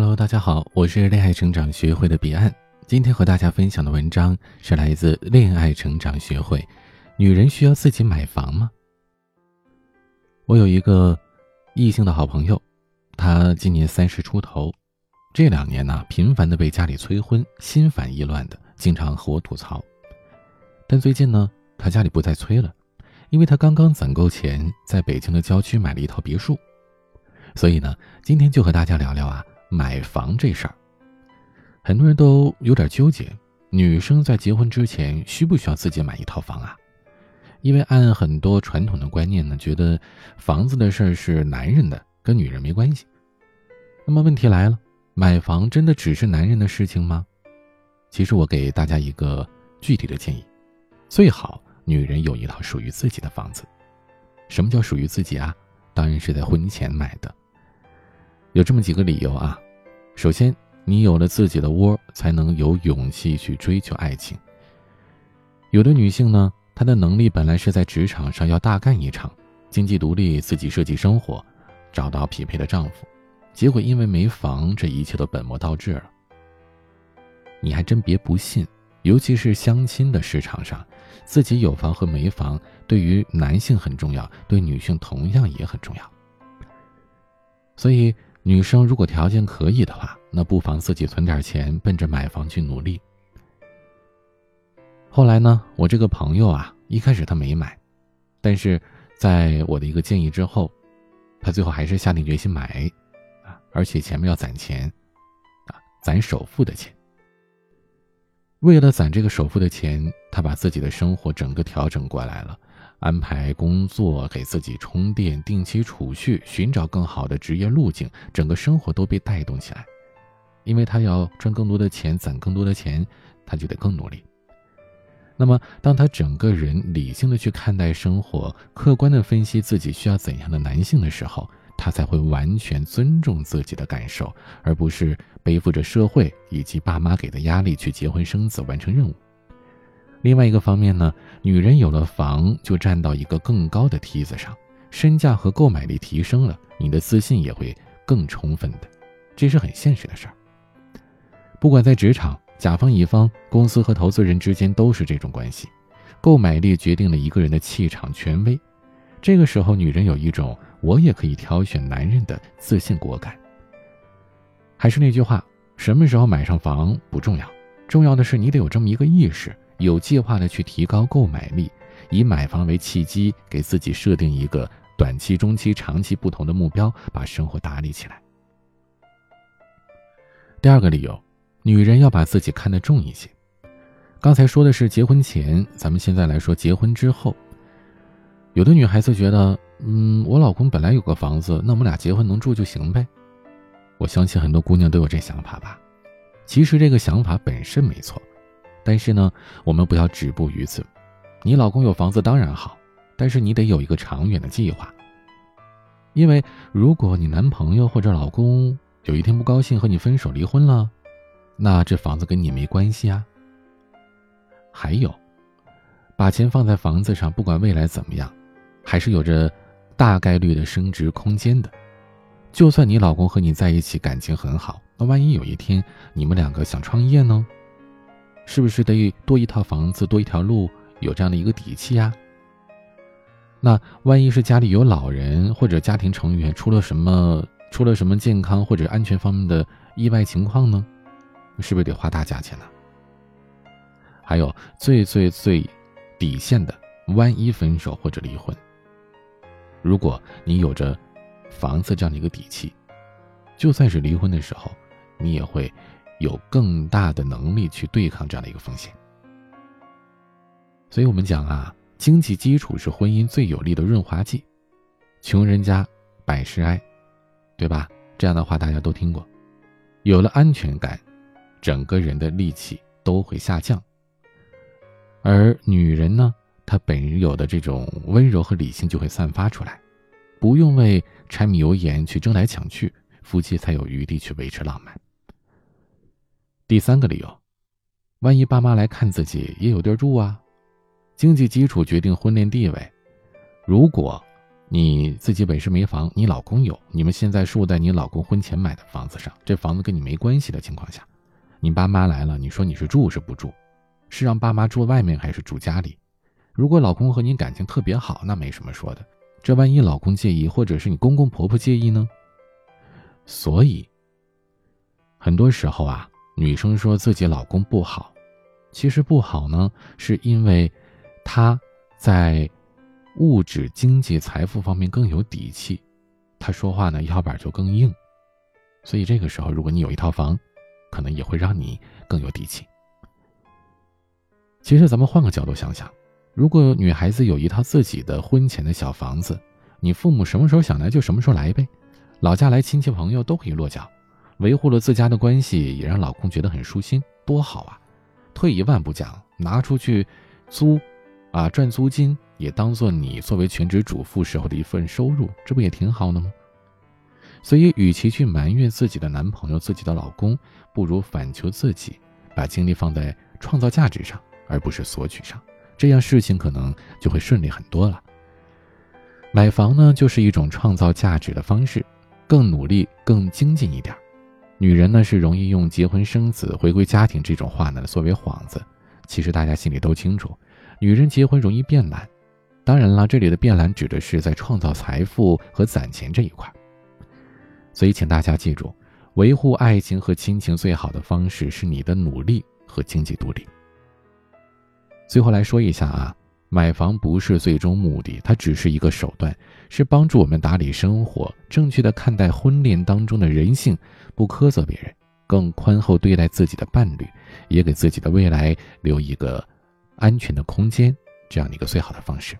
Hello，大家好，我是恋爱成长学会的彼岸。今天和大家分享的文章是来自恋爱成长学会。女人需要自己买房吗？我有一个异性的好朋友，他今年三十出头，这两年呢，频繁的被家里催婚，心烦意乱的，经常和我吐槽。但最近呢，他家里不再催了，因为他刚刚攒够钱，在北京的郊区买了一套别墅。所以呢，今天就和大家聊聊啊，买房这事儿。很多人都有点纠结，女生在结婚之前需不需要自己买一套房啊？因为按很多传统的观念呢，觉得房子的事儿是男人的，跟女人没关系。那么问题来了，买房真的只是男人的事情吗？其实我给大家一个具体的建议，最好女人有一套属于自己的房子。什么叫属于自己啊？当然是在婚前买的。有这么几个理由啊，首先，你有了自己的窝，才能有勇气去追求爱情。有的女性呢，她的能力本来是在职场上要大干一场，经济独立，自己设计生活，找到匹配的丈夫，结果因为没房，这一切都本末倒置了。你还真别不信，尤其是相亲的市场上，自己有房和没房，对于男性很重要，对女性同样也很重要。所以。女生如果条件可以的话，那不妨自己存点钱，奔着买房去努力。后来呢，我这个朋友啊，一开始他没买，但是在我的一个建议之后，他最后还是下定决心买，啊，而且前面要攒钱，啊，攒首付的钱。为了攒这个首付的钱，他把自己的生活整个调整过来了。安排工作，给自己充电，定期储蓄，寻找更好的职业路径，整个生活都被带动起来。因为他要赚更多的钱，攒更多的钱，他就得更努力。那么，当他整个人理性的去看待生活，客观的分析自己需要怎样的男性的时候，他才会完全尊重自己的感受，而不是背负着社会以及爸妈给的压力去结婚生子，完成任务。另外一个方面呢，女人有了房，就站到一个更高的梯子上，身价和购买力提升了，你的自信也会更充分的，这是很现实的事儿。不管在职场，甲方乙方、公司和投资人之间都是这种关系，购买力决定了一个人的气场、权威。这个时候，女人有一种我也可以挑选男人的自信果敢。还是那句话，什么时候买上房不重要，重要的是你得有这么一个意识。有计划的去提高购买力，以买房为契机，给自己设定一个短期、中期、长期不同的目标，把生活打理起来。第二个理由，女人要把自己看得重一些。刚才说的是结婚前，咱们现在来说结婚之后。有的女孩子觉得，嗯，我老公本来有个房子，那我们俩结婚能住就行呗。我相信很多姑娘都有这想法吧。其实这个想法本身没错。但是呢，我们不要止步于此。你老公有房子当然好，但是你得有一个长远的计划。因为如果你男朋友或者老公有一天不高兴和你分手离婚了，那这房子跟你没关系啊。还有，把钱放在房子上，不管未来怎么样，还是有着大概率的升值空间的。就算你老公和你在一起感情很好，那万一有一天你们两个想创业呢？是不是得多一套房子，多一条路，有这样的一个底气呀？那万一是家里有老人或者家庭成员出了什么出了什么健康或者安全方面的意外情况呢？是不是得花大价钱呢？还有最最最底线的，万一分手或者离婚，如果你有着房子这样的一个底气，就算是离婚的时候，你也会。有更大的能力去对抗这样的一个风险，所以我们讲啊，经济基础是婚姻最有力的润滑剂。穷人家百事哀，对吧？这样的话大家都听过。有了安全感，整个人的力气都会下降。而女人呢，她本有的这种温柔和理性就会散发出来，不用为柴米油盐去争来抢去，夫妻才有余地去维持浪漫。第三个理由，万一爸妈来看自己也有地儿住啊，经济基础决定婚恋地位。如果你自己本身没房，你老公有，你们现在住在你老公婚前买的房子上，这房子跟你没关系的情况下，你爸妈来了，你说你是住是不住？是让爸妈住外面还是住家里？如果老公和你感情特别好，那没什么说的。这万一老公介意，或者是你公公婆婆介意呢？所以，很多时候啊，女生说自己老公不好，其实不好呢，是因为他在物质、经济、财富方面更有底气，他说话呢腰板就更硬。所以这个时候，如果你有一套房，可能也会让你更有底气。其实咱们换个角度想想。如果女孩子有一套自己的婚前的小房子，你父母什么时候想来就什么时候来呗，老家来亲戚朋友都可以落脚，维护了自家的关系，也让老公觉得很舒心，多好啊！退一万步讲，拿出去租，啊赚租金也当做你作为全职主妇时候的一份收入，这不也挺好的吗？所以，与其去埋怨自己的男朋友、自己的老公，不如反求自己，把精力放在创造价值上，而不是索取上。这样事情可能就会顺利很多了。买房呢，就是一种创造价值的方式，更努力、更精进一点。女人呢是容易用结婚生子、回归家庭这种话呢作为幌子，其实大家心里都清楚，女人结婚容易变懒。当然了，这里的变懒指的是在创造财富和攒钱这一块。所以，请大家记住，维护爱情和亲情最好的方式是你的努力和经济独立。最后来说一下啊，买房不是最终目的，它只是一个手段，是帮助我们打理生活，正确的看待婚恋当中的人性，不苛责别人，更宽厚对待自己的伴侣，也给自己的未来留一个安全的空间，这样的一个最好的方式。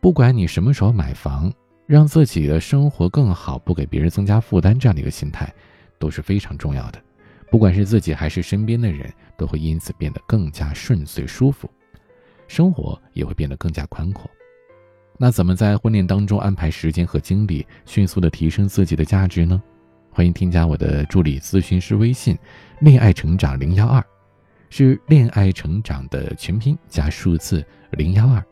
不管你什么时候买房，让自己的生活更好，不给别人增加负担，这样的一个心态，都是非常重要的。不管是自己还是身边的人，都会因此变得更加顺遂舒服，生活也会变得更加宽阔。那怎么在婚恋当中安排时间和精力，迅速的提升自己的价值呢？欢迎添加我的助理咨询师微信“恋爱成长零幺二”，是恋爱成长的全拼加数字零幺二。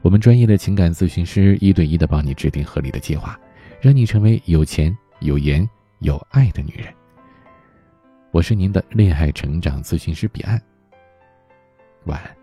我们专业的情感咨询师一对一的帮你制定合理的计划，让你成为有钱有颜有爱的女人。我是您的恋爱成长咨询师彼岸，晚安。